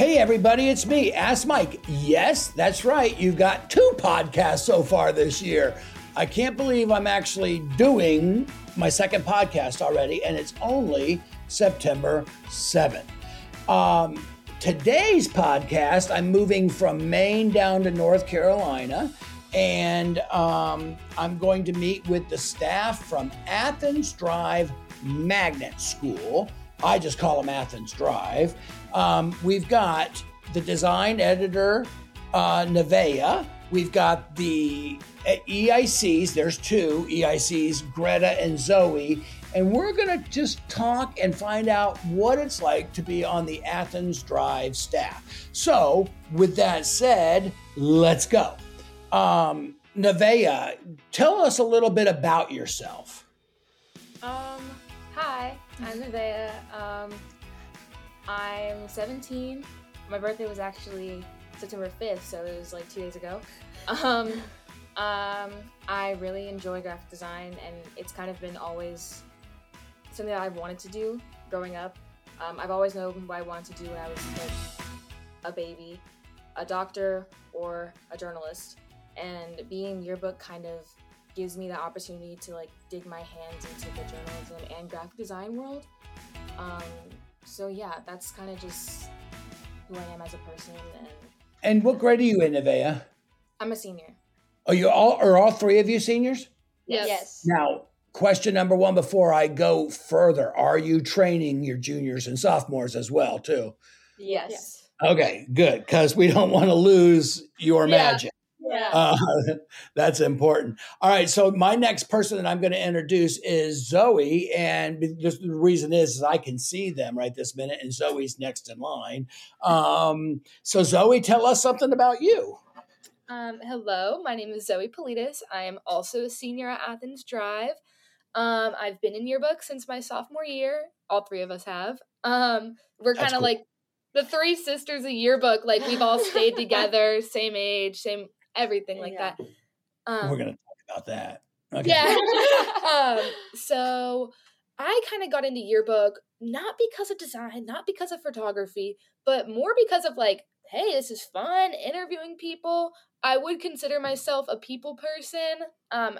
Hey, everybody, it's me, Ask Mike. Yes, that's right. You've got two podcasts so far this year. I can't believe I'm actually doing my second podcast already, and it's only September 7th. Um, today's podcast, I'm moving from Maine down to North Carolina, and um, I'm going to meet with the staff from Athens Drive Magnet School. I just call them Athens Drive. Um, we've got the design editor, uh, Nevaeh. We've got the uh, EICs, there's two EICs, Greta and Zoe. And we're going to just talk and find out what it's like to be on the Athens Drive staff. So, with that said, let's go. Um, Nevaeh, tell us a little bit about yourself. Um, hi, I'm Nevaeh. Um, I'm 17. My birthday was actually September 5th, so it was like two days ago. Um, um, I really enjoy graphic design, and it's kind of been always something that I've wanted to do growing up. Um, I've always known what I wanted to do when I was like a baby, a doctor or a journalist. And being yearbook kind of gives me the opportunity to like dig my hands into the journalism and graphic design world. Um, so yeah, that's kind of just who I am as a person. And And what grade are you in, Nevaeh? I'm a senior. Are you all are all three of you seniors? Yes. yes. Now, question number one before I go further: Are you training your juniors and sophomores as well, too? Yes. Okay, good, because we don't want to lose your Yeah. magic. Yeah. Uh, that's important. All right, so my next person that I'm going to introduce is Zoe, and just the reason is, is I can see them right this minute, and Zoe's next in line. Um, so, Zoe, tell us something about you. Um, hello, my name is Zoe Politis. I am also a senior at Athens Drive. Um, I've been in yearbook since my sophomore year. All three of us have. Um, we're kind of cool. like the three sisters of yearbook. Like we've all stayed together, same age, same everything like Yeah. that. Um, We're going to talk about that. Okay. yeah. um, so I kind of got into yearbook not because of design, not because of photography, but more because of like, hey, this is fun, interviewing people. I would consider myself a people person. Um,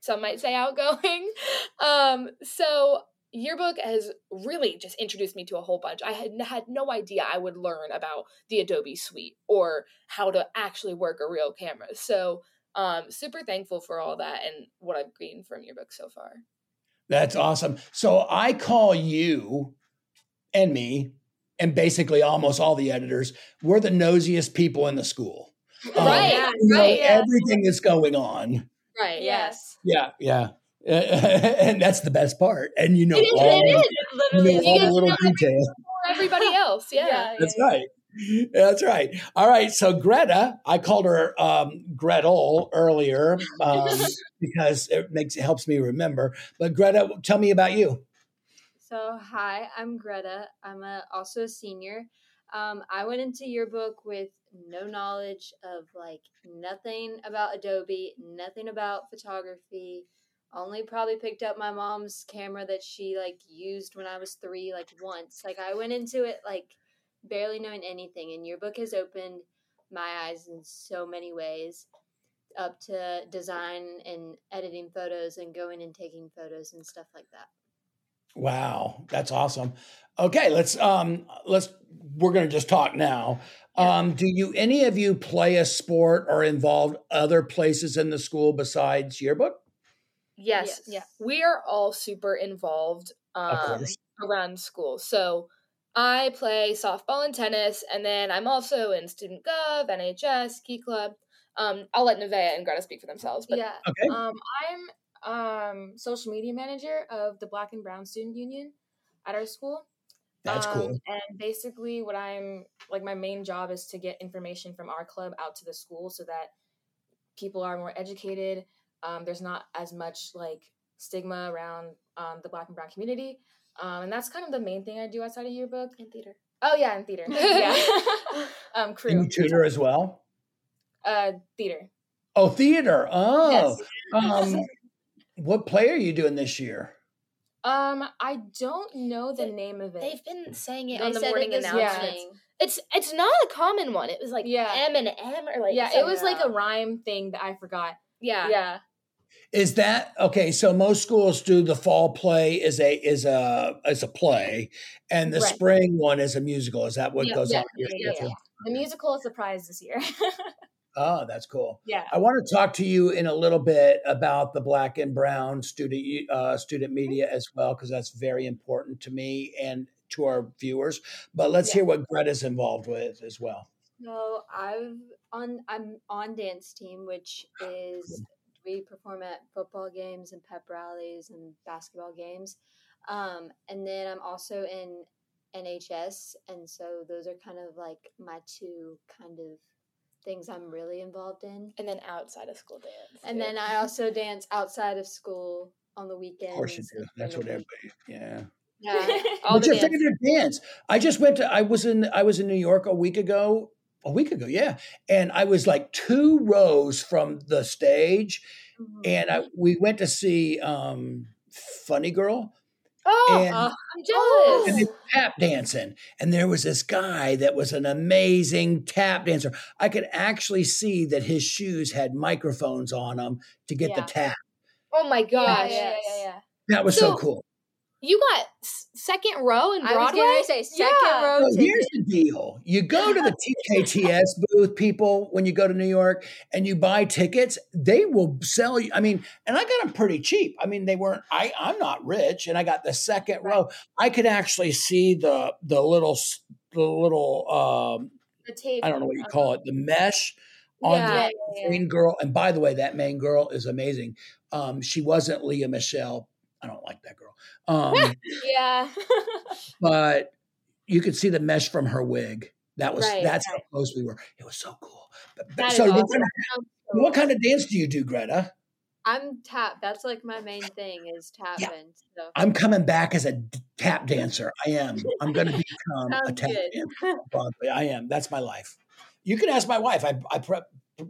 some might say outgoing. Um, so yearbook has really just introduced me to a whole bunch. I had had no idea I would learn about the Adobe suite or how to actually work a real camera. So um super thankful for all that and what I've gained from your book so far. That's awesome. So I call you and me, and basically almost all the editors, we're the nosiest people in the school. Um, Right, we know right. Everything is going on. Right. Yes. Yeah, yeah. and that's the best part. And you know It is, all, it is. It you know all the little to details. For everybody else. Yeah. Yeah. That's right. That's right. All right. So Greta, I called her um, Gretel earlier um, because it makes it helps me remember. But Greta, tell me about you. So, hi, I'm Greta. I'm a, also a senior. Um, I went into yearbook with no knowledge of like nothing about Adobe, nothing about photography. Only probably picked up my mom's camera that she like used when I was three, like once. Like I went into it like barely knowing anything, and your book has opened my eyes in so many ways up to design and editing photos and going and taking photos and stuff like that. Wow, that's awesome. Okay, let's um let's we're going to just talk now. Um do you any of you play a sport or involved other places in the school besides yearbook? Yes. Yes. Yeah. We are all super involved um, around school. So I play softball and tennis, and then I'm also in student gov, NHS, Key Club. Um, I'll let Nevaeh and Greta speak for themselves. But yeah. Okay. Um, I'm um social media manager of the Black and Brown Student Union at our school. That's Um, cool. And basically, what I'm like, my main job is to get information from our club out to the school so that people are more educated. Um, there's not as much like stigma around um, the Black and Brown community, um, and that's kind of the main thing I do outside of yearbook. In theater. Oh yeah, in theater. yeah. um, And crew. you tutor as well? Uh, theater. Oh, theater. Oh. Yes. Um what play are you doing this year? Um, I don't know the They- name of it. they've been saying it They on the said it morning this yeah. announcements. It's it's not a common one. It was like Yeah. M and M or like yeah, it was like a rhyme thing that I forgot. yeah. Yeah. Is that okay? So most schools do the fall play is a is a is a play, and the Right. spring one is a musical. Is that what Yeah, goes yeah, on? yeah, yeah. The musical is the prize this year. Oh, that's cool. yeah. I want to talk to you in a little bit about the black and brown student uh, student media as well, because that's very important to me and to our viewers. But let's hear what Greta's involved with as well. So I've on I'm on dance team, which is we perform at football games and pep rallies and basketball games, um, and then I'm also in NHS, and so those are kind of like my two kind of things I'm really involved in. And then outside of school dance. And too. then I also dance outside of school on the weekends. Of course you do. That's what the everybody. Yeah. week- Yeah. all What's the your dance. favorite dance? I just went to. I was in. I was in New York a week ago. A week ago, yeah, and I was like two rows from the stage, Mhm. and I we went to see um Funny Girl, Oh, and Uh, I'm jealous. and they tap dancing. And there was this guy that was an amazing tap dancer. I could actually see that his shoes had microphones on them to get Yeah. the tap. oh my gosh. yeah, yeah, yeah, yeah. That was so, So- cool. You got second row in I was Broadway? say second Yeah. row So ticket. here's the deal. You go to the TKTS booth, people, when you go to New York and you buy tickets, they will sell you. I mean, and I got them pretty cheap. I mean, they weren't, I, I'm not rich and I got the second row. I could actually see the, the little, the little, um, The tape. I don't know what you call it, the mesh on Yeah. the Yeah, yeah, yeah. main girl. And by the way, that main girl is amazing. Um, she wasn't Lea Michele. I don't like that girl. Um, Yeah. but you could see the mesh from her wig. That was Right, that's how close we were. It was so cool. But, but- That is so what, kind of, what kind of dance do you do, Greta? I'm tap. That's like my main thing is tapping. So I'm coming back as a d- tap dancer. I am. I'm going to become a tap good. dancer Broadway. I am. That's my life. You can ask my wife. I, I pre-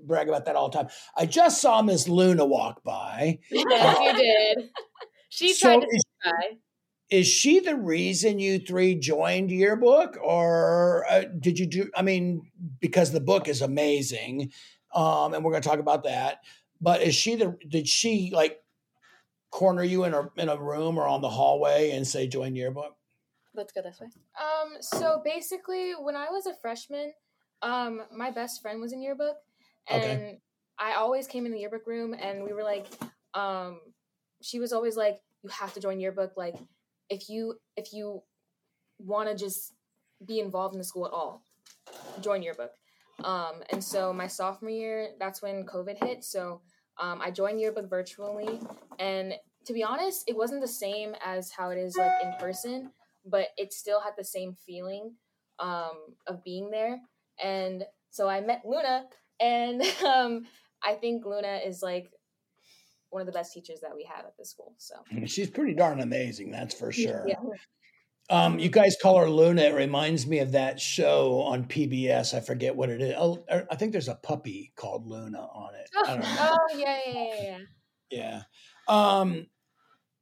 brag about that all the time. I just saw Miss Luna walk by. Yes, you did. She So tried to is, try. is she the reason you three joined yearbook, or uh, did you do? I mean, because the book is amazing, um, and we're going to talk about that. But is she the? Did she like corner you in a in a room or on the hallway and say join yearbook? Let's go this way. Um, so basically, when I was a freshman, um, my best friend was in yearbook, and Okay. I always came in the yearbook room, and we were like, um, she was always like, "You have to join yearbook. Like, if you if you want to just be involved in the school at all, join yearbook." Um, and so my sophomore year, that's when COVID hit. So um, I joined yearbook virtually, and to be honest, it wasn't the same as how it is like in person but it still had the same feeling um, of being there. And so I met Luna, and um, I think Luna is like one of the best teachers that we have at the school. So She's pretty darn amazing, that's for sure. yeah, Um, you guys call her Luna. It reminds me of that show on PBS. I forget what it is. Oh, er, I think there's a puppy called Luna on it. I don't know. oh yeah, yeah, yeah, yeah. Yeah. Um,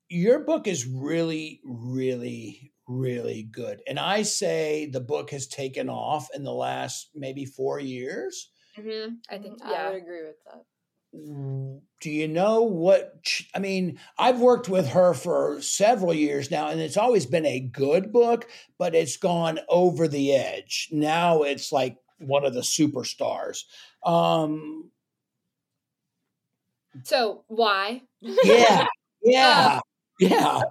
your book is really, really, really good. And I say the book has taken off in the last maybe four years. Mm-hmm. I think, I yeah. would agree with that. Do you know what? I mean, I've worked with her for several years now, and it's always been a good book, but it's gone over the edge. Now it's like one of the superstars. Um, So, why? yeah, yeah, yeah.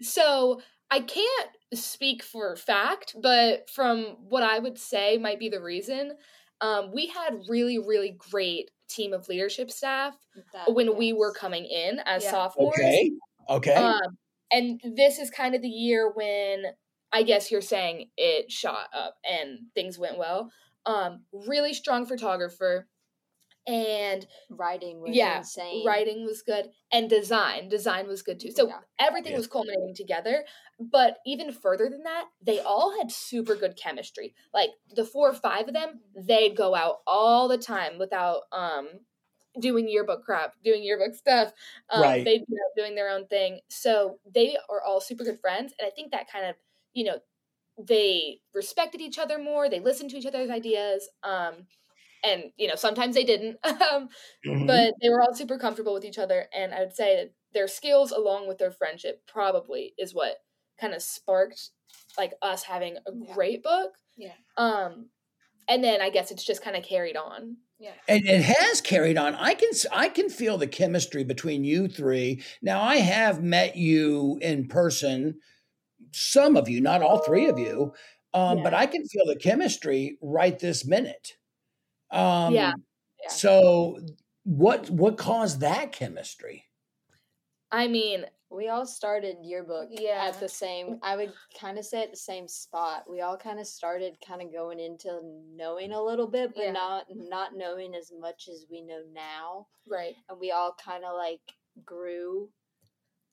So, I can't speak for fact, but from what I would say might be the reason, um, we had really, really great team of leadership staff That- when we were coming in as Yeah. sophomores. Okay, okay. Um, and this is kind of the year when I guess you're saying it shot up and things went well. Um, really strong photographer, and writing was yeah, insane. writing was good, and design design was good too. So Yeah. everything Yeah. was culminating together. But even further than that, they all had super good chemistry. Like the four or five of them, they'd go out all the time without um doing yearbook crap, doing yearbook stuff. Um, Right. They'd be out doing their own thing. So they are all super good friends, and I think that kind of you know they respected each other more. They listened to each other's ideas. Um, and you know sometimes they didn't, um, Mhm. but they were all super comfortable with each other. And I would say that their skills, along with their friendship, probably is what kind of sparked like us having a Yeah. great book. Yeah. Um, and then I guess it's just kind of carried on. Yeah. And it has carried on. I can I can feel the chemistry between you three. Now I have met you in person, some of you, not all three of you, um, but I can feel the chemistry right this minute. Um, Yeah. Yeah. So what what caused that chemistry? I mean, We all started yearbook Yeah. at the same. I would kind of say at the same spot. We all kind of started kind of going into knowing a little bit, but Yeah. not not knowing as much as we know now. right. And we all kind of like grew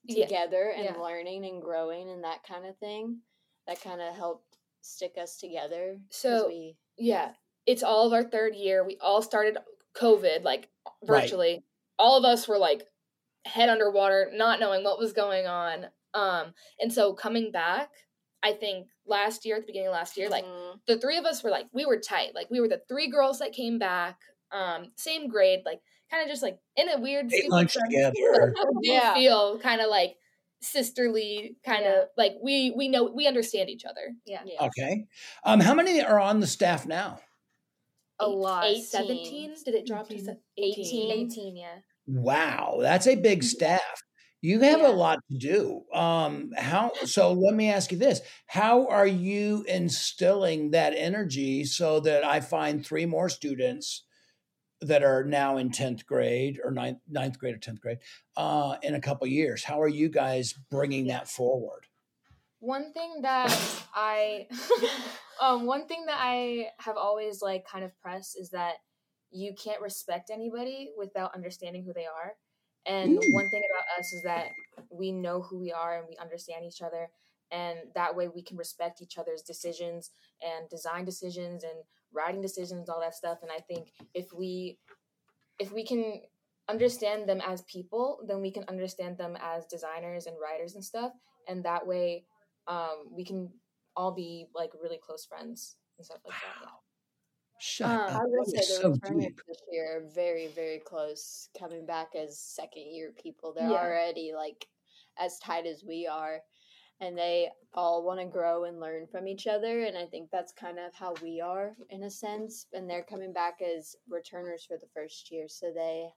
Yeah. together and Yeah. learning and growing and that kind of thing. That kind of helped stick us together. So- we Yeah. It's all of our third year. We all started COVID, like Right. virtually. All of us were like head underwater, not knowing what was going on. Um, and so coming back, I think last year, at the beginning of last year, like Mhm. the three of us were like we were tight. Like we were the three girls that came back, um, same grade, like kind of just like in a weird Ate stupid lunch together. but Yeah. feel kind of like sisterly, kind of like we we know we understand each other. Yeah. yeah. Okay. Um, how many are on the staff now? A Eight- lot. Eight, 17? Did it drop to 18. se- 18. 18, yeah. Wow, that's a big staff. You have Yeah. a lot to do. Um, how? So let me ask you this: How are you instilling that energy so that I find three more students that are now in tenth grade or ninth, ninth grade or tenth grade uh, in a couple years? How are you guys bringing that forward? One thing that I um one thing that I have always like kind of pressed is that you can't respect anybody without understanding who they are. And Ooh. one thing about us is that we know who we are and we understand each other and that way we can respect each other's decisions and design decisions and writing decisions all that stuff and I think if we if we can understand them as people, then we can understand them as designers and writers and stuff and that way um, we can all be like really close friends and stuff like that. Shut Um, up. I would say the so returners deep. this year are very, very close. Coming back as second year people, they're Yeah. already like as tight as we are, and they all want to grow and learn from each other. And I think that's kind of how we are in a sense. And they're coming back as returners for the first year, so they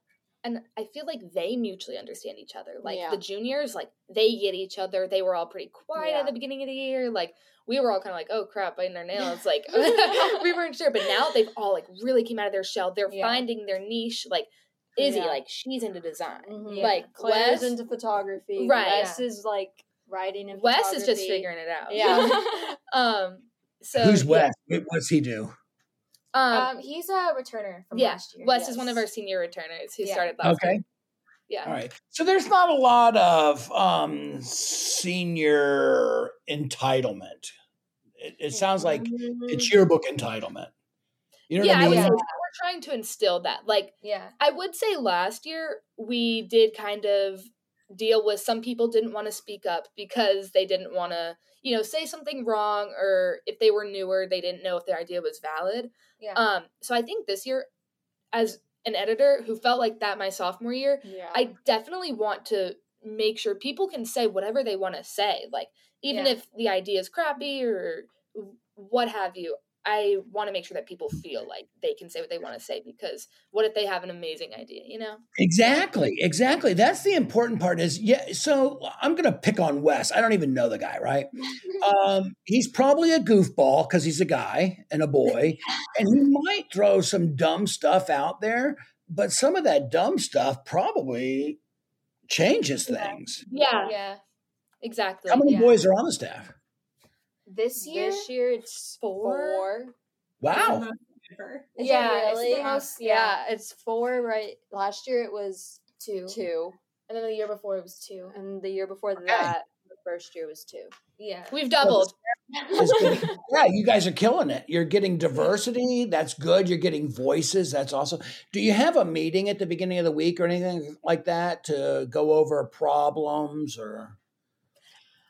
and I feel like they mutually understand each other. Like Yeah. the juniors, like they get each other. They were all pretty quiet Yeah. at the beginning of the year. Like we were all kind of like, oh crap, biting our nails. Like we weren't sure, but now they've all like really came out of their shell. They're Yeah. finding their niche. Like Izzy, Yeah. like she's into design. Mhm. Yeah. Like Claire's Wes, into photography. Right. Wes is like writing and Wes is just figuring it out. Yeah. um. So Who's yeah. Wes? What- What's he do? Um. Um, he's a returner from yeah. last year. Wes is one of our senior returners who Yeah. started last year. Okay. year. Yeah. All right. So there's not a lot of um, senior entitlement. It, it sounds like it's your book entitlement. You know yeah, what I I would mean? we're trying to instill that. Like Yeah. I would say last year we did kind of deal with some people didn't want to speak up because they didn't want to, you know, say something wrong or if they were newer, they didn't know if their idea was valid. Yeah. Um so I think this year as an editor who felt like that my sophomore year, Yeah. I definitely want to make sure people can say whatever they want to say. Like even Yeah. if the idea is crappy or what have you, I want to make sure that people feel like they can say what they want to say because what if they have an amazing idea, you know? Exactly, exactly. That's the important part. Is yeah. So I'm gonna pick on Wes. I don't even know the guy, right? Um, he's probably a goofball because he's a guy and a boy, and he might throw some dumb stuff out there. But some of that dumb stuff probably changes Yeah. things. Yeah, yeah. exactly. How many yeah. boys are on the staff? This year, This year it's Four? four. Wow. Is it Yeah, it's the really? most- yeah. yeah. it's four. Right. Last year it was two. two, And then the year before it was two. and the year before that, the first year was two. Yeah. We've doubled. Yeah, you guys are killing it. You're getting diversity. That's good. You're getting voices. That's awesome. Do you have a meeting at the beginning of the week or anything like that to go over problems or?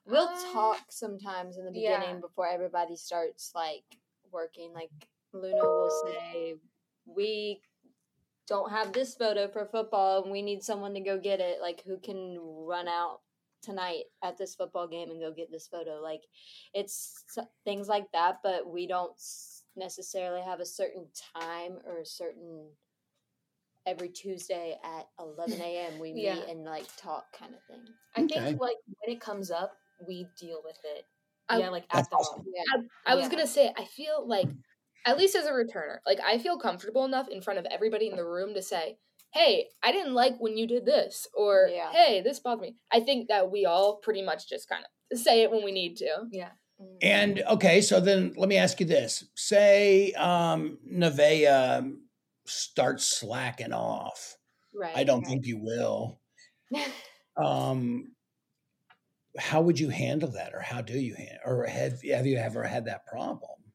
We'll Um, talk sometimes in the yeah. beginning before everybody starts like working. Like Luna will say, "We don't have this photo for football, and we need someone to go get it. Like who can run out tonight at this football game and go get this photo? Like it's things like that. But we don't necessarily have a certain time or a certain." Every Tuesday at 11 a.m. we meet Yeah. and like talk kind of thing. I Okay. think like when it comes up, we deal with it. I- yeah, like at the awesome. moment. Yeah. I, I was Yeah. gonna say I feel like at least as a returner, like I feel comfortable enough in front of everybody in the room to say, "Hey, I didn't like when you did this," or Yeah. "Hey, this bothered me." I think that we all pretty much just kind of say it when we need to. Yeah. And okay, so then let me ask you this: Say um, Nevaeh starts slacking off. Right. I don't right. think you will. Um, how would you handle that, or how do you handle, or have have you ever had that problem?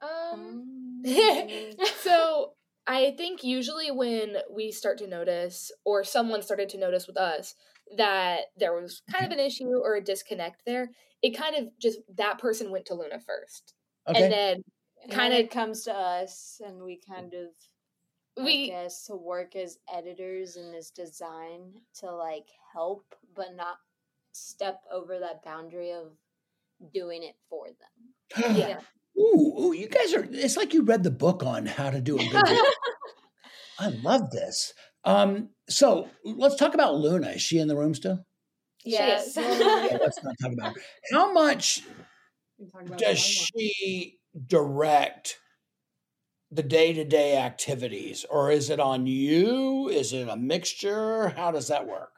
Um, Um, so I think usually when we start to notice, or someone started to notice with us, that there was kind of an issue or a disconnect there, it kind of just that person went to Luna first, Okay, and then kind of- comes to us, and we kind of I we guess to work as editors in this design to like help, but not step over that boundary of doing it for them. yeah. ooh, ooh, you guys are. It's like you read the book on how to do a good. video. I love this. Um, so let's talk about Luna. Is she in the room still? Yes. Yeah, let's not talk about her. How much We can talk about does she direct the day-to-day activities or is it on you is it a mixture how does that work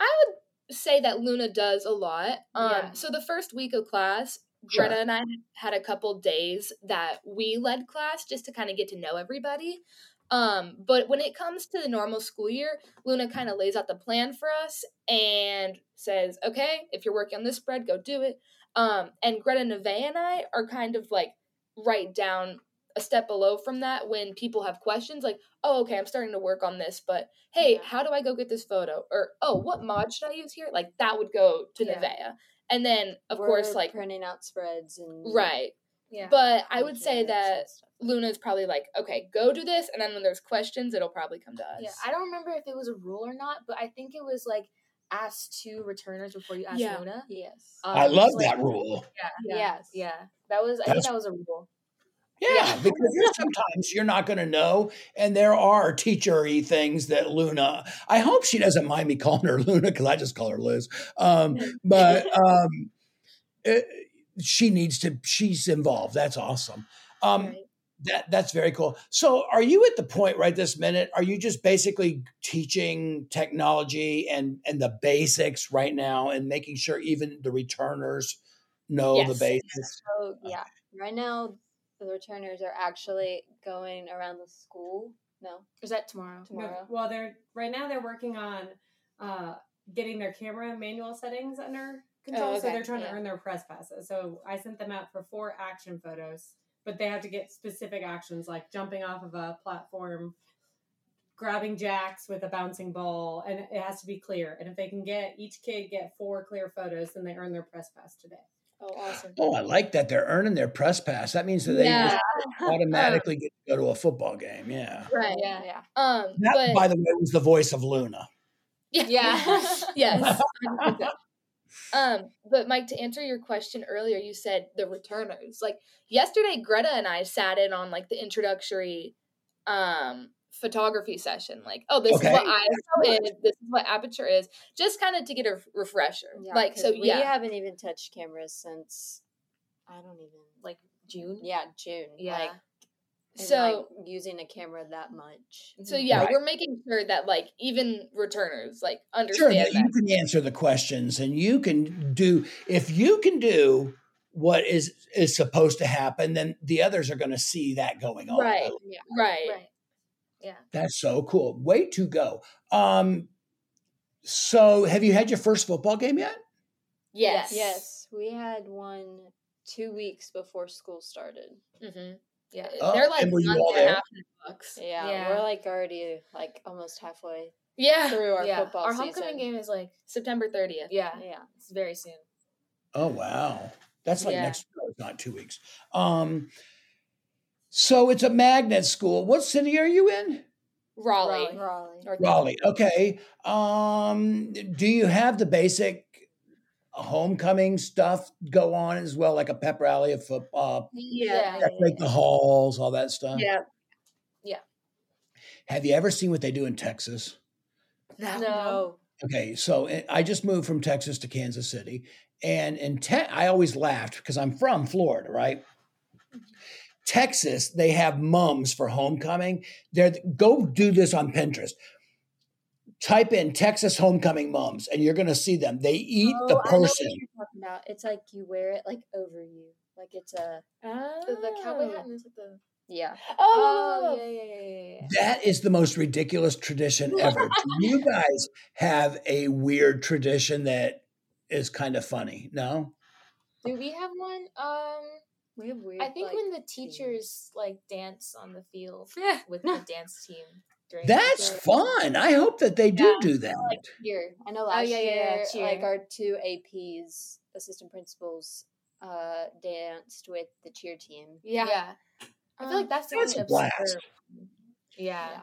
I would say that Luna does a lot. Um, Yeah. So the first week of class, Sure. Greta and I had a couple days that we led class just to kind of get to know everybody. Um, but when it comes to the normal school year, Luna kind of lays out the plan for us and says, "Okay, if you're working on this spread, go do it." Um, and Greta Neve and I are kind of like right down a step below from that when people have questions like, "Oh, okay, I'm starting to work on this, but hey, Yeah. how do I go get this photo?" Or, "Oh, what mod should I use here?" Like that would go to Yeah. Nevaeh. And then of We're course like printing out spreads and right. Yeah. But I would say that stuff. Luna's probably like, "Okay, go do this." And then when there's questions, it'll probably come to us. yeah, I don't remember if it was a rule or not, but I think it was like ask two returners before you ask Yeah. Luna. yes, Um, i love like, that rule Yeah, yeah, Yes. yeah. That was. I That's- think that was a rule. Yeah, because sometimes you're not going to know and there are teachery things that luna i hope she doesn't mind me calling her luna because i just call her liz um, but um, it- she needs to she's involved that's awesome um, Right. That that's very cool. So, are you at the point right this minute? Are you just basically teaching technology and and the basics right now, and making sure even the returners know the basics? So yeah, right now the returners are actually going around the school. No, Is that tomorrow? No, tomorrow. well, they're right now they're working on uh, getting their camera manual settings under control. So okay, so they're trying yeah. to earn their press passes. So I sent them out for four action photos, but they have to get specific actions like jumping off of a platform, grabbing jacks with a bouncing ball, and it has to be clear. And if they can get each kid get four clear photos, then they earn their press pass today. Oh, awesome. Oh, I like that they're earning their press pass. That means that they Yeah. automatically get to go to a football game. Yeah. Right. Yeah, yeah. Um, That, but by the way, was the voice of Luna. yeah, Yeah. yes. um, but Mike, to answer your question earlier, you said the returners. Like yesterday, Greta and I sat in on like the introductory um photography session. Like, oh, this Okay. is what ISO is. This is what aperture is. Just kind of to get a refresher. Yeah, like, 'cause so we yeah. haven't even touched cameras since I don't even Like June. yeah June. Yeah. like, So- like, using a camera that much. So mm-hmm. yeah, Right. we're making sure that like even returners like Sure, understand that that. you can answer the questions and you can do if you can do what is is supposed to happen, then the others are going to see that going on. Right. Yeah. Right. Right. Yeah. That's so cool. Way to go. Um, so have you had your first football game yet? Yes. Yes, we had one two weeks before school started. Mm-hmm. Yeah. Oh, They're like and month and a half books. Yeah, Yeah. we're like already like almost halfway Yeah. through our yeah. football Our season. homecoming game is like September 30th. yeah, Yeah, it's very soon. Oh wow, that's like Yeah. next. No, it's not two weeks. Um, so it's a magnet school. What city are you in? Raleigh. Raleigh. North Raleigh. Okay. Um, do you have the basic homecoming stuff go on as well, like a pep rally, a football, Yeah. decorate the halls, all that stuff? Yeah. Yeah. Have you ever seen what they do in Texas? No. No. Okay, so eh, I just moved from Texas to Kansas City, and in te- I always laughed because I'm from Florida, right? Texas, they have mums for homecoming. They're go do this on Pinterest. Type in Texas homecoming mums, and you're going to see them. They eat Oh, the I know what person. you're talking about. It's like you wear it like over you, like it's a Oh. The, the cowboy hat and it's like the. yeah. Oh, yeah, yeah, yeah, yeah, yeah. That is the most ridiculous tradition ever. Do you guys have a weird tradition that is kind of funny? No. Do we have one? Um, We have weird. I think like, when the teachers like dance on the field Yeah. with the dance team. That's during- fun. I hope that they do Yeah. do that. like cheer. I know last yeah, yeah, yeah, year, cheer. like our two APs, assistant principals, uh, danced with the cheer team. Yeah. Yeah. I feel like that's the That's a blast. absurd- Yeah.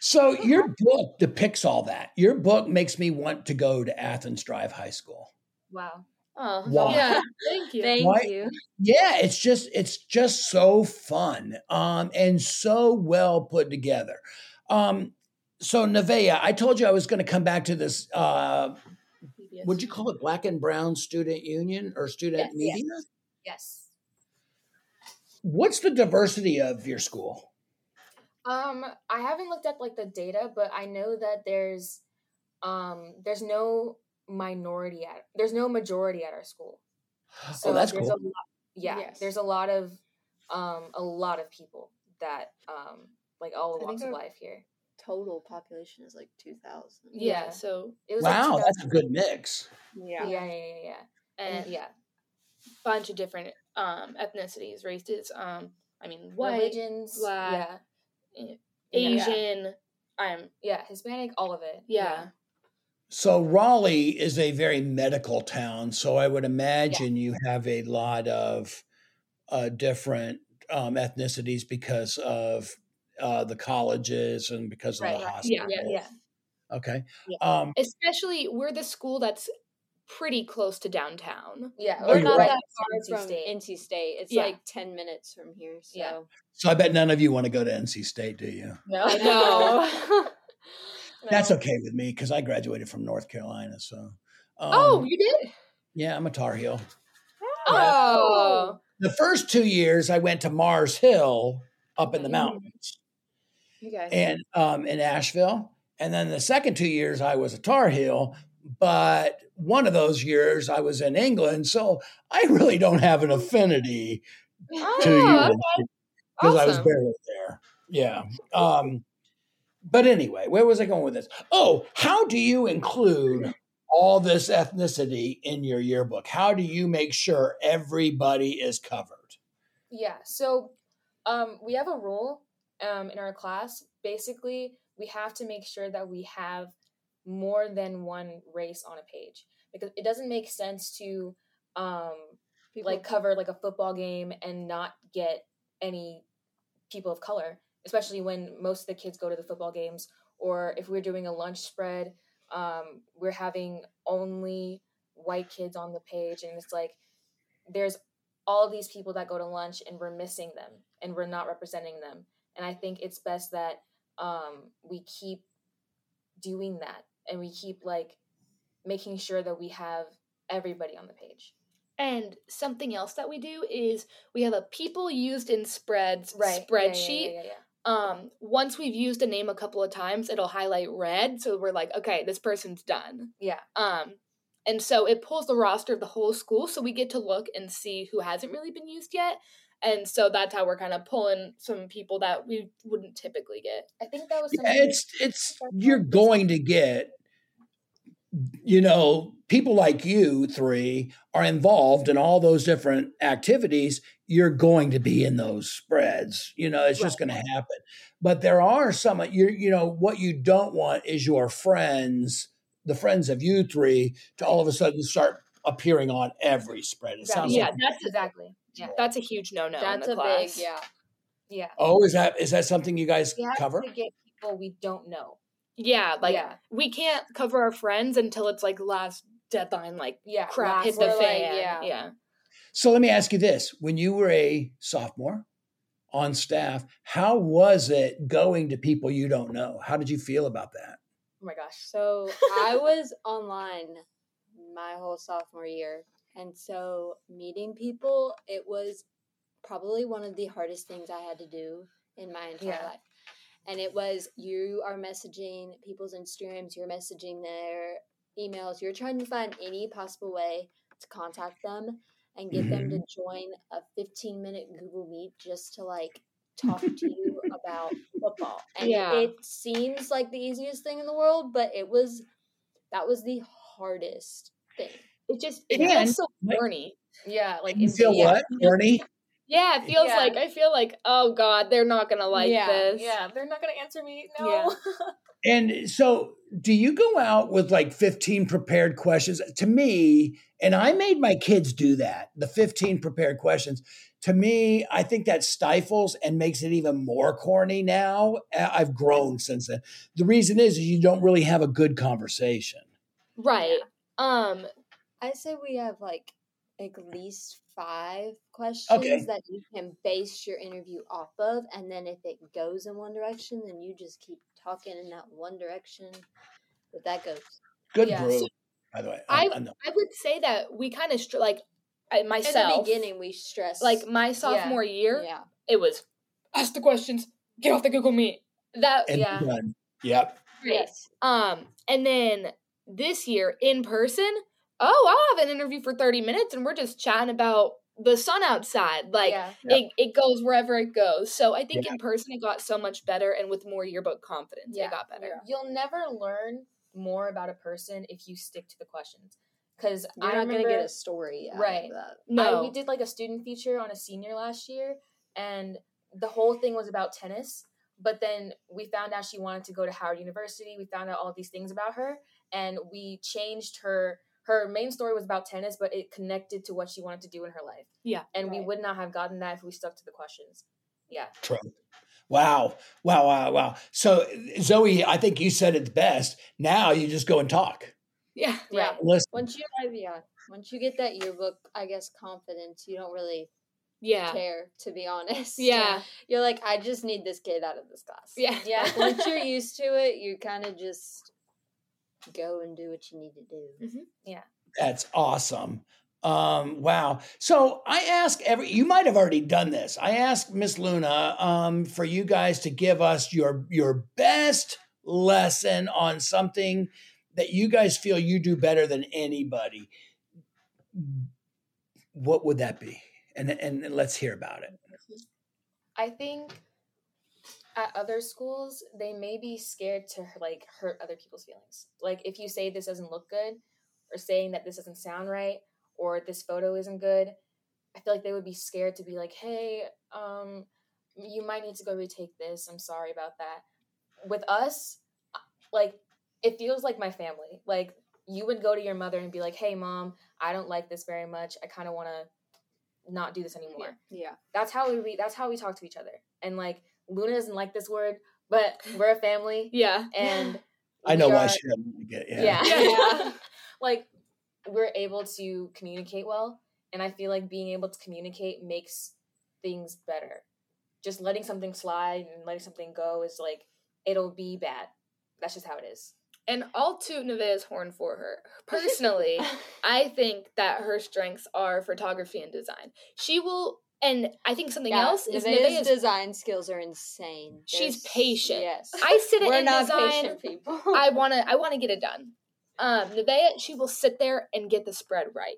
So your book depicts all that. Your book makes me want to go to Athens Drive High School. Wow. Oh, Why? yeah. Thank you. Thank Why- you. Yeah, it's just it's just so fun um, and so well put together. Um, so Nevaeh, I told you I was going to come back to this. Uh, PBS. would you call it Black and Brown Student Union or Student Yes, Media? Yes. What's the diversity of your school? Um, I haven't looked at like the data, but I know that there's um there's no minority at there's no majority at our school. So oh, that's there's cool. a lot, yeah, Yes. there's a lot of um a lot of people that um like all walks of life here. Total population is like two thousand. Yeah. Yeah. So It was Wow, like that's a good mix. Yeah. yeah, yeah, yeah, yeah. and And yeah, bunch of different um ethnicities, races. Um, I mean, white, religions, black, yeah, Asian. I'm yeah, Hispanic, all of it. yeah. So Raleigh is a very medical town, so I would imagine you have a lot of uh, different um, ethnicities because of uh, the colleges and because of the right. hospitals. Yeah, yeah, yeah. Okay. Yeah. Um, Especially we're the school that's pretty close to downtown. Yeah, Oh, We're not right. that NC far from State. NC State. It's Yeah. like ten minutes from here. So Yeah. so I bet none of you want to go to NC State, do you? No, I know. That's okay with me because I graduated from North Carolina. So, um, oh, you did? yeah, I'm a Tar Heel. Oh, The first two years, I went to Mars Hill up in the Mhm. mountains. okay. and um, in Asheville. And then the second two years, I was a Tar Heel. But one of those years, I was in England. So I really don't have an affinity to Oh, you because I was barely there. Yeah. Um, but anyway, where was I going with this? Oh, how do you include all this ethnicity in your yearbook? How do you make sure everybody is covered? Yeah. So um, we have a rule um, in our class. Basically, we have to make sure that we have more than one race on a page because it doesn't make sense to um, People- like cover like a football game and not get any people of color, especially when most of the kids go to the football games. Or if we're doing a lunch spread, um, we're having only white kids on the page, and it's like there's all these people that go to lunch and we're missing them and we're not representing them. And I think it's best that um, we keep doing that and we keep like making sure that we have everybody on the page. And something else that we do is we have a people used in spreads yeah, spreadsheet. Yeah, yeah, yeah. Um, once we've used a name a couple of times, it'll highlight red, so we're like, okay, this person's done. Yeah. Um, and so it pulls the roster of the whole school, so we get to look and see who hasn't really been used yet. And so that's how we're kind of pulling some people that we wouldn't typically get. I think that was Yeah, it's it's you're going to get you know people like you three are involved in all those different activities you're going to be in those spreads you know it's just going to happen but there are some uh, you you know what you don't want is your friends the friends of you three to all of a sudden start appearing on every spread. It sounds Yeah, like. that's exactly. Yeah. that's a huge no no. That's in a class. big yeah. Yeah. Oh, is that is that something you guys We have cover? to get people we don't know. Yeah, like yeah. we can't cover our friends until it's like last deadline, like Yeah. crap last- hit the we're like, fan. yeah. yeah. So let me ask you this: When you were a sophomore on staff, how was it going to people you don't know? How did you feel about that? Oh my gosh. So I was online my whole sophomore year. And so meeting people, it was probably one of the hardest things I had to do in my entire Yeah. life. And it was you are messaging people's Instagrams, you're messaging their emails, you're trying to find any possible way to contact them and get them to mm-hmm. join a 15 minute Google Meet just to like talk to you about football. And Yeah. it seems like the easiest thing in the world, but it was that was the hardest thing. It just it Yeah. feels so Like- corny. Yeah. Like You feel what, Bernie? Yeah, it feels Yeah. like I feel like oh god, they're not gonna like Yeah, this. Yeah. They're not gonna answer me. No. Yeah. And so, do you go out with like 15 prepared questions? To me, and I made my kids do that, the 15 prepared questions. To me, I think that stifles and makes it even more corny now. Uh, I've grown since then. The reason is, is you don't really have a good conversation. Right. Um I say we have like at least five questions that you can base your interview off of, and then if it goes in one direction, then you just keep talking in that one direction. But that goes. Good Yeah, brew, so by the way. I- I know. I would say that we kind of str- like I, In the beginning, we stress like my sophomore year, yeah, it was ask the questions, get off the Google Meet. That And yeah. done. Yep. yes, Um, and then this year in person, oh, I'll have an interview for 30 minutes and we're just chatting about the sun outside. Like yeah. Yeah. it, it goes wherever it goes. So I think in person it got so much better and with more yearbook confidence Yeah. it got better. Yeah. You'll never learn more about a person if you stick to the questions. Because I'm not remember, gonna get a story out Right. of that. No. I, we did like a student feature on a senior last year, and the whole thing was about tennis. But then we found out she wanted to go to Howard University. We found out all these things about her, and we changed her. Her main story was about tennis, but it connected to what she wanted to do in her life. Yeah. and we would not have gotten that if we stuck to the questions. Yeah, True. Wow. Wow. Wow. Wow. So, Zoe, I think you said it best. Now you just go and talk. Yeah. yeah, Listen. Once you uh, yeah, once you get that yearbook, I guess confidence, you don't really Yeah. care to be honest. Yeah. you're like, I just need this kid out of this class. Yeah. yeah. Once you're used to it, you kind of just go and do what you need to do. Yeah. That's awesome. Um, wow. So I ask every, you might have already done this. I ask Miss Luna um, for you guys to give us your your best lesson on something that you guys feel you do better than anybody. What would that be? And and let's hear about it. I think at other schools they may be scared to like hurt other people's feelings. Like if you say this doesn't look good, or saying that this doesn't sound right, or this photo isn't good, I feel like they would be scared to be like, "Hey, um, you might need to go retake this. I'm sorry about that." With us, uh, like it feels like my family. Like you would go to your mother and be like, "Hey, mom, I don't like this very much. I kind of want to not do this anymore." Yeah. that's how we re- that's how we talk to each other and like luna doesn't like this word but we're a family Yeah. and I know we why she doesn't get yeah. yeah, Yeah. like we're able to communicate well and i feel like being able to communicate makes things better just letting something slide and letting something go is like it'll be bad that's just how it is And I'll toot Nevaeh's horn for her. Personally, I think that her strengths are photography and design. She will, and I think something Yeah, else is Nevaeh's Nevaeh's. design skills are insane. She's There's- patient. Yes. I sit We're in not design. patient people. I wanna, I wanna get it done. Um, Nevaeh, she will sit there and get the spread right.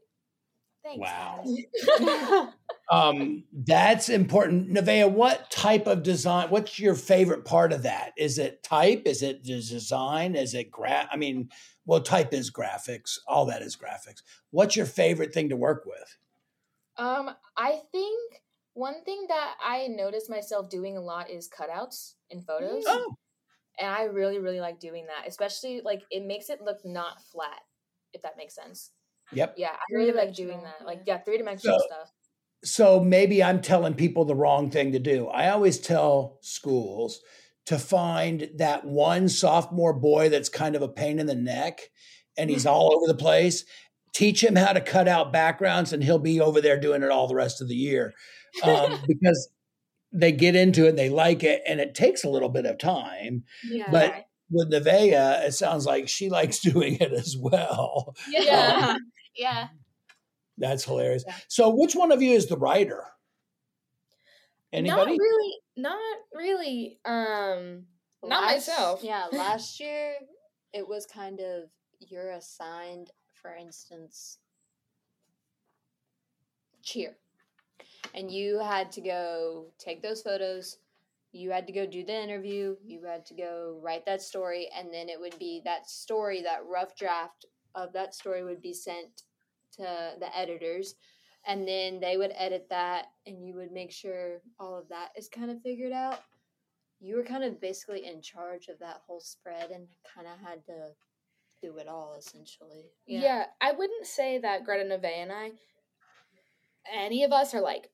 thanks Wow. Um, that's important. Nevaeh, what type of design? What's your favorite part of that? Is it type? Is it design? Is it gra? I mean, well, type is graphics. All that is graphics. What's your favorite thing to work with? Um, I think one thing that I noticed myself doing a lot is cutouts in photos. Oh, And I really, really like doing that. Especially like it makes it look not flat, if that makes sense. Yep. Yeah, I really like doing that. Like yeah. yeah, three dimensional So- stuff. So maybe I'm telling people the wrong thing to do. I always tell schools to find that one sophomore boy that's kind of a pain in the neck and he's all over the place. Teach him how to cut out backgrounds and he'll be over there doing it all the rest of the year um, because they get into it and they like it and it takes a little bit of time. Yeah. But with Nevaeh, it sounds like she likes doing it as well. Yeah. yeah. That's hilarious. Yeah. So, which one of you is the writer? Not really. Not really. Um. Not Last- myself. Yeah, last year it was kind of you're assigned, for instance, cheer. And you had to go take those photos, you had to go do the interview, you had to go write that story, and then it would be that story, that rough draft of that story would be sent to the editors. And then they would edit that, and you would make sure all of that is kind of figured out you were kind of basically in charge of that whole spread and kind of had to do it all essentially. Yeah. I wouldn't say that Greta Neve and I, any of us are like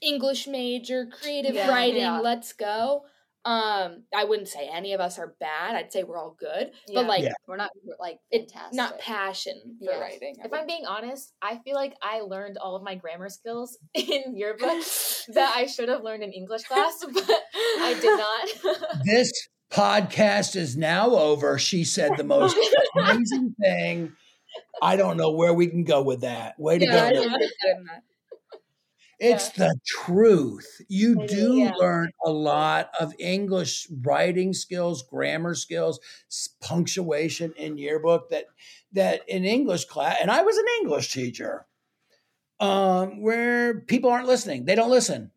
English major, creative Yeah, writing, yeah. let's go. Um, I wouldn't say any of us are bad. I'd say we're all good, Yeah. but like Yeah. We're not like it, fantastic. not passion for Yeah. writing. I If I'm being honest, I feel like I learned all of my grammar skills in yearbook that I should have learned in English class, but I did not. this podcast is now over. She said the most amazing thing. I don't know where we can go with that. Way to yeah, go. didn't get better than that. It's the truth. You is, do yeah. learn a lot of English writing skills, grammar skills, punctuation in yearbook that that in English class, and I was an English teacher, um, where people aren't listening. They don't listen.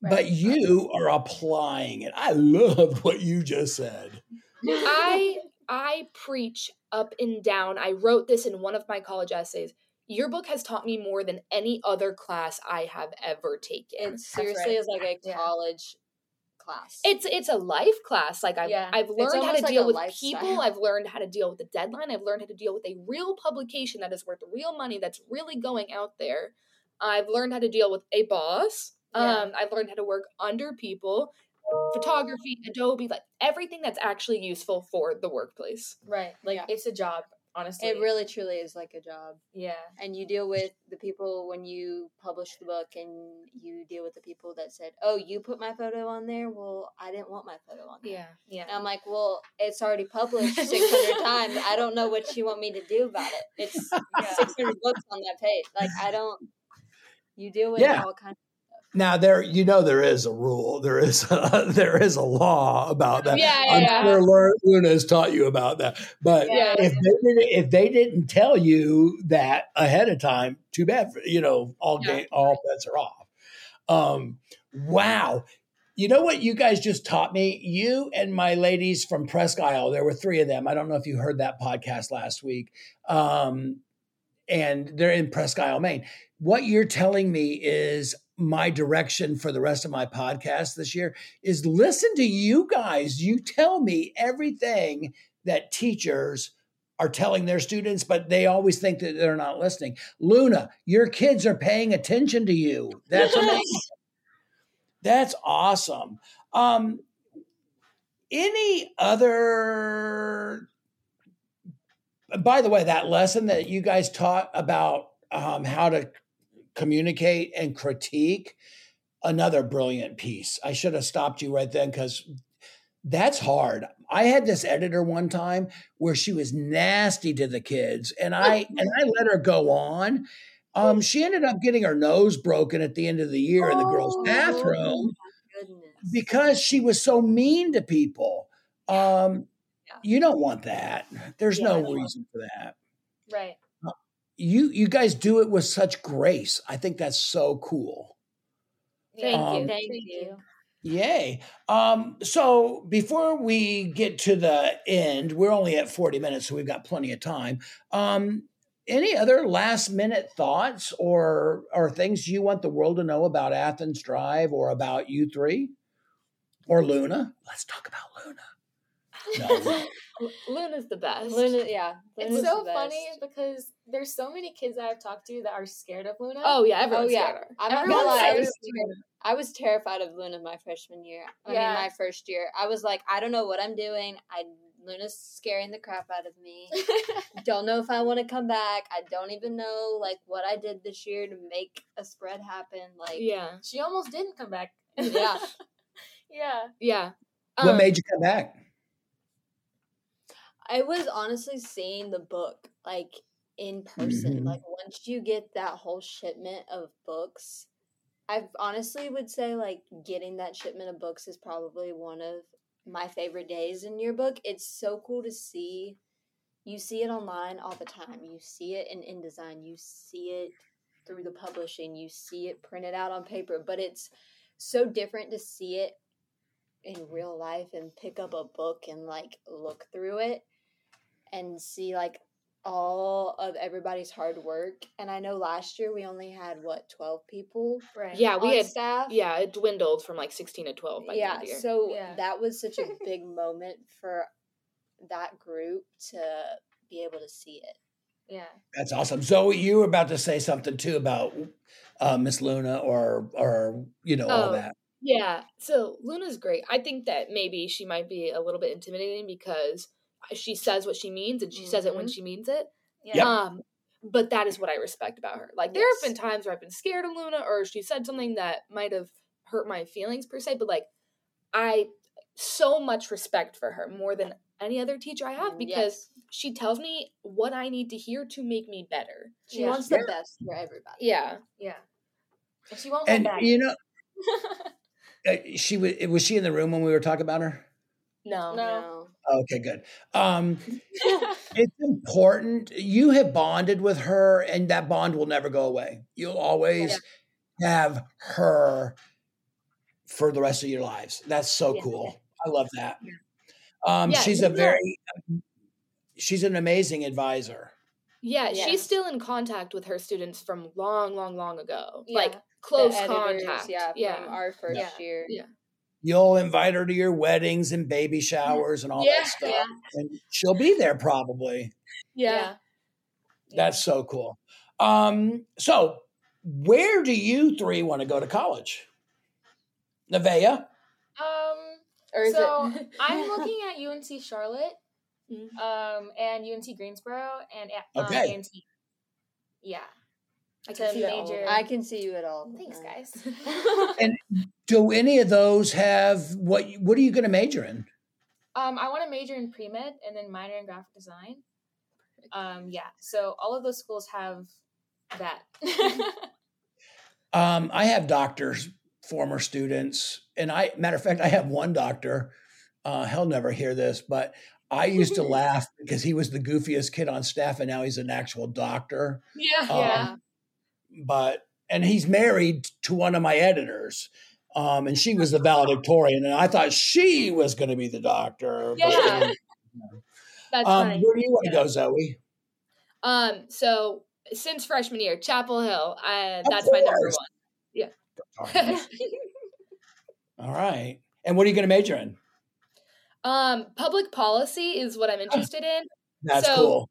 But you are applying it. I love what you just said. I I preach up and down. I wrote this in one of my college essays. Yearbook has taught me more than any other class I have ever taken. It seriously right. is like a Yeah. college class. It's it's a life class. Like I've Yeah. I've learned how to like deal with lifestyle. people. I've learned how to deal with the deadline. I've learned how to deal with a real publication that is worth real money that's really going out there. I've learned how to deal with a boss. Yeah. Um, I've learned how to work under people, photography, Adobe, like everything that's actually useful for the workplace. right. Like Yeah. it's a job, honestly. it really truly is like a job. Yeah. And you deal with the people when you publish the book and you deal with the people that said, Oh, you put my photo on there? Well, I didn't want my photo on there. Yeah. Yeah. And I'm like, Well, it's already published six hundred times. I don't know what you want me to do about it. It's Yeah. six hundred books on that page. Like I don't you deal with Yeah. all kinds Now there, you know, there is a rule. There is a, there is a law about that. Yeah, I'm yeah. sure Lu- Luna has taught you about that. But Yeah. if they didn't, if they didn't tell you that ahead of time, too bad. For, you know, all Yeah. game, all bets are off. Um, wow. You know what you guys just taught me? You and my ladies from Presque Isle. There were three of them. I don't know if you heard that podcast last week. Um, and they're in Presque Isle, Maine. What you're telling me is my direction for the rest of my podcast this year is listen to you guys. You tell me everything that teachers are telling their students, but they always think that they're not listening. Luna, your kids are paying attention to you. That's amazing. That's awesome. Um, any other by the way, that lesson that you guys taught about um, how to communicate and critique, another brilliant piece. I should have stopped you right then because that's hard. I had this editor one time where she was nasty to the kids, and I and I let her go on. Um, she ended up getting her nose broken at the end of the year in the girls' Oh, bathroom because she was so mean to people. Um, you don't want that. There's Yeah, no. reason for that. Right. You you guys do it with such grace. I think that's so cool. Thank Um, you. Thank Thank you. Yay. Um, so before we get to the end, we're only at 40 minutes, so we've got plenty of time. Um, any other last minute thoughts or or things you want the world to know about Athens Drive or about you three? Or Luna? Let's talk about Luna. No, Luna's the best. Luna, yeah. It's so funny because there's so many kids that I've talked to that are scared of Luna. Oh yeah, everyone's oh yeah, scared of her. I'm not gonna lie. I was. I was terrified of Luna my freshman year. I Yeah. mean, my first year. I was like, I don't know what I'm doing. I Luna's scaring the crap out of me. don't know if I want to come back. I don't even know like what I did this year to make a spread happen. Like, Yeah, she almost didn't come back. yeah. yeah. yeah. what Um, made you come back? I was honestly seeing the book like in person. Mhm. Like once you get that whole shipment of books, I honestly would say like getting that shipment of books is probably one of my favorite days in yearbook. It's so cool to see. You see it online all the time. You see it in InDesign. You see it through the publishing. You see it printed out on paper. But it's so different to see it in real life and pick up a book and like look through it and see like all of everybody's hard work. And I know last year we only had what twelve people Right. Yeah, we had staff. yeah, it dwindled from like sixteen to twelve by the yeah. end of the year. So Yeah. that was such a big moment for that group to be able to see it. Yeah. That's awesome. Zoe, you were about to say something too about uh, Miss Luna or or you know all Oh. that. Yeah. So Luna's great. I think that maybe she might be a little bit intimidating because she says what she means and she says it when Mhm. she means it. Yeah. Um, but that is what I respect about her. Like there have been times where I've been scared of Luna or she said something that might have hurt my feelings per se, but like I so much respect for her more than any other teacher I have because Yes. she tells me what I need to hear to make me better. she Yeah. wants the best for everybody. Yeah. Yeah. And she won't And come back. you know, uh, she was was she in the room when we were talking about her? No. No. Okay, good. Um, it's important. You have bonded with her, and that bond will never go away. You'll always have her for the rest of your lives. That's so Yeah. cool. I love that. Um, Yeah, she's you a know- very, she's an amazing advisor. Yeah, Yes. she's still in contact with her students from long, long, long ago. Yeah. Like The close editors, contact. yeah, yeah. from our first Yeah. year. Yeah. You'll invite her to your weddings and baby showers and all Yeah, that stuff, yeah. and she'll be there probably. yeah. That's so cool. Um, so where do you three want to go to college? Nevaeh? Um, Or is so it? I'm looking at UNC Charlotte, Mm. um, and UNC Greensboro, and uh, Okay. A&T. Yeah. I can see that major- I can see you at all. Thanks, guys. and Do any of those have what? What are you going to major in? um, I want to major in pre med and then minor in graphic design. Um, yeah. So all of those schools have that. Um, I have doctors, former students, and I matter of fact, I have one doctor. Uh, he'll never hear this, but I used to laugh because he was the goofiest kid on staff, and now he's an actual doctor. yeah. Um, Yeah. But and he's married to one of my editors. Um, and she was the valedictorian, and I thought she was going to be the doctor. Yeah. That's um, funny. where do you want to Yeah. go, Zoe? Um, so since freshman year, Chapel Hill, uh, Of that's my number one. All right. And what are you going to major in? um, public policy is what I'm interested in. That's So- cool.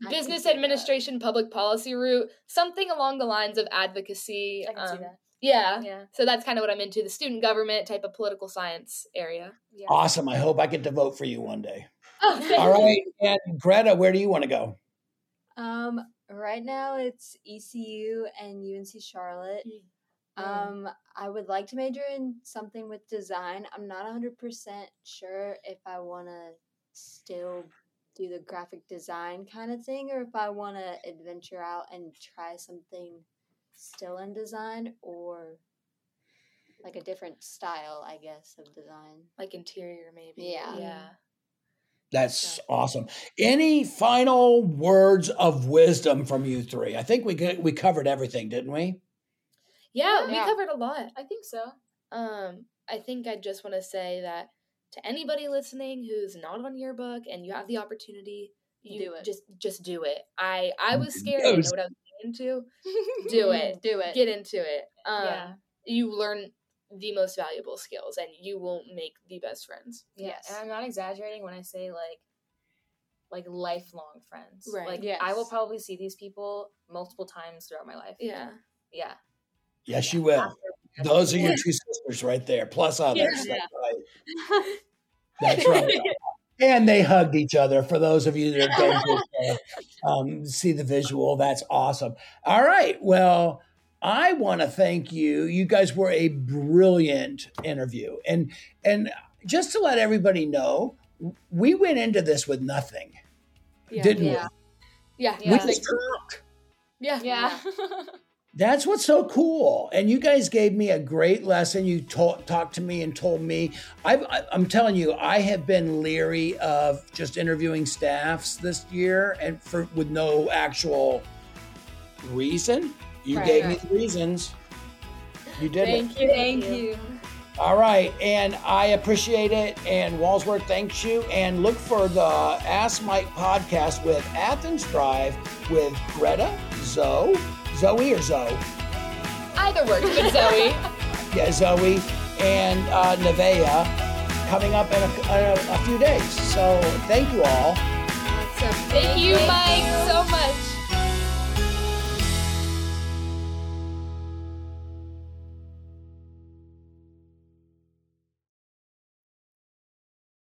I can Business see that. administration, public policy route, something along the lines of advocacy. I can see um, that. Yeah. Yeah. So that's kind of what I'm into the student government type of political science area. Yeah. Awesome. I hope I get to vote for you one day. Oh, All right. And Greta, where do you want to go? Um, right now it's ECU and UNC Charlotte. Mm. Um, I would like to major in something with design. I'm not 100% sure if I want to still do the graphic design kind of thing or if I want to adventure out and try something still in design or like a different style, I guess, of design. like interior maybe. Yeah. Yeah. That's awesome. Any final words of wisdom from you three? I think we get, we covered everything, didn't we? Yeah, we Yeah. covered a lot. I think so. Um, I think I just want to say that to anybody listening who's not on yearbook and you have the opportunity, you Do it. just just do it. I I was scared. I know what I was getting into. Do it. Do it. Get into it. Um, yeah. you learn the most valuable skills, and you will make the best friends. Yeah. Yes. And I'm not exaggerating when I say like like lifelong friends. Right. Like Yes. I will probably see these people multiple times throughout my life. Yeah. Yeah. Yes, you will. Those are your two sisters right there, plus others. Yeah. That's right. That's right. And they hugged each other. For those of you that don't to, um, see the visual, that's awesome. All right. Well, I want to thank you. You guys were a brilliant interview, and and just to let everybody know, we went into this with nothing, Yeah. didn't Yeah. Yeah. we? We Yeah. just talked. Yeah. Yeah. That's what's so cool. And you guys gave me a great lesson. You talked to me and told me. I've, I- I'm telling you, I have been leery of just interviewing staffs this year, and for with no actual reason. You Right. gave me the reasons. You did it. Thank you. Thank you. All right, and I appreciate it. And Walsworth thanks you. And look for the Ask Mike podcast with Athens Drive with Greta, Zoe, Zoe or Zoe? Either works, but Zoe. yeah, Zoe and uh, Nevaeh coming up in a, a, a, few days. So thank you all. Awesome. Thank, thank you, Mike, so much.